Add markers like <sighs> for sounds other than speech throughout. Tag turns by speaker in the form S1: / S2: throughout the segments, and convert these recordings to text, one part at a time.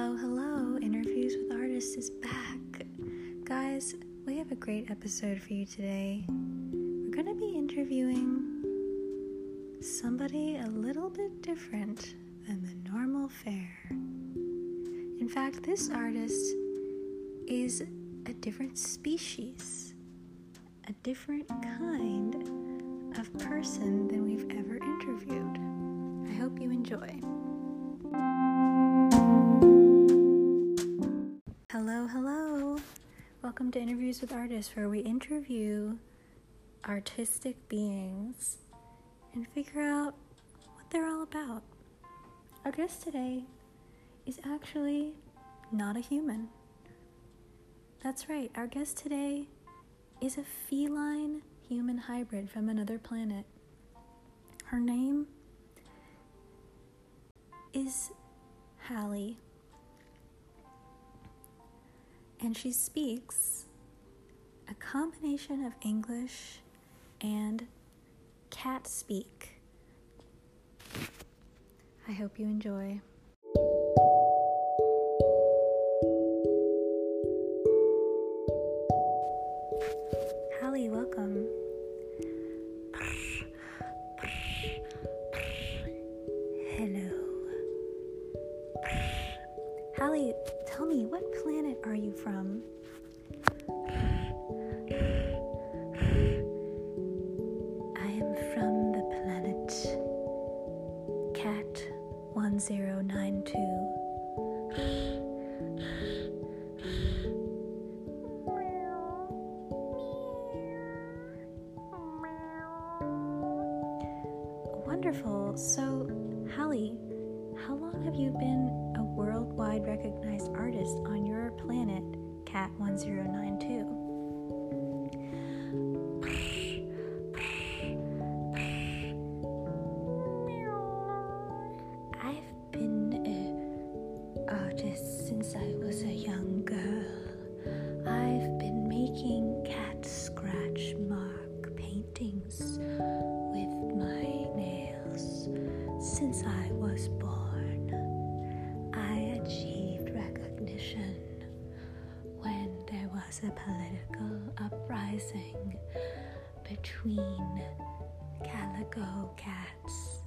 S1: Hello, hello. Interviews with Artists is back. Guys, we have a great episode for you today. We're going to be interviewing somebody a little bit different than the normal fare. In fact, this artist is a different species, a different kind of person than we've ever interviewed. I hope you enjoy. Welcome to Interviews with Artists, where we interview artistic beings and figure out what they're all about. Our guest today is actually not a human. That's right, our guest today is a feline human hybrid from another planet. Her name is Hallie and she speaks a combination of English and cat speak. I hope you enjoy. Hallie, welcome. Hello. Hallie, tell me, what planet are you from? I am from the planet Cat 1092. Wonderful. So, Hallie, how long have you been worldwide recognized artist on your planet, Cat 1092? I've been an artist since I was a young girl. I've been making cat scratch mark paintings with my nails since I was a political uprising between calico cats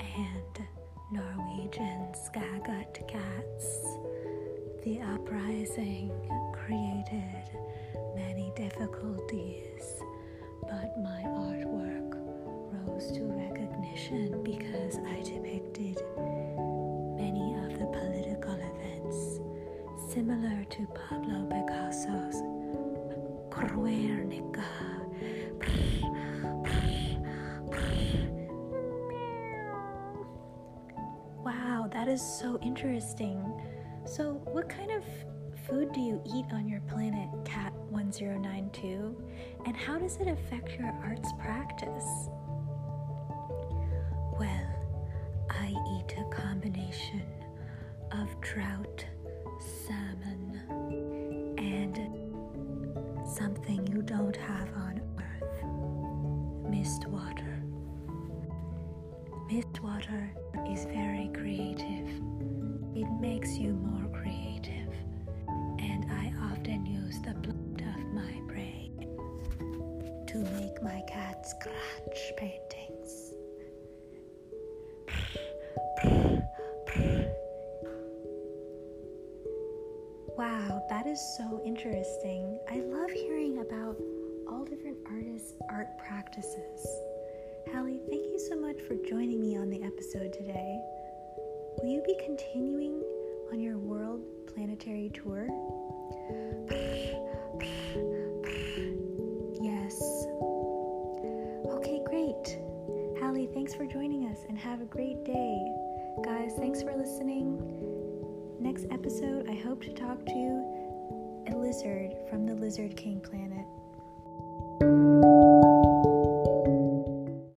S1: and Norwegian Skogkatt cats. The uprising created many difficulties, similar to Pablo Picasso's Guernica. Wow, that is so interesting. So, what kind of food do you eat on your planet, Cat 1092? And how does it affect your arts practice? Well, I eat a combination of trout, salmon, and something you don't have on Earth mist water. Mist water is very creative. It makes you more creative, and I often use the blood of my prey to make my cat scratch paintings. Is so interesting. I love hearing about all different artists' art practices. Hallie, thank you so much for joining me on the episode today. Will you be continuing on your world planetary tour? <sighs> Yes. Okay, great. Hallie, thanks for joining us and have a great day. Guys, thanks for listening. Next episode, I hope to talk to a lizard from the Lizard King planet.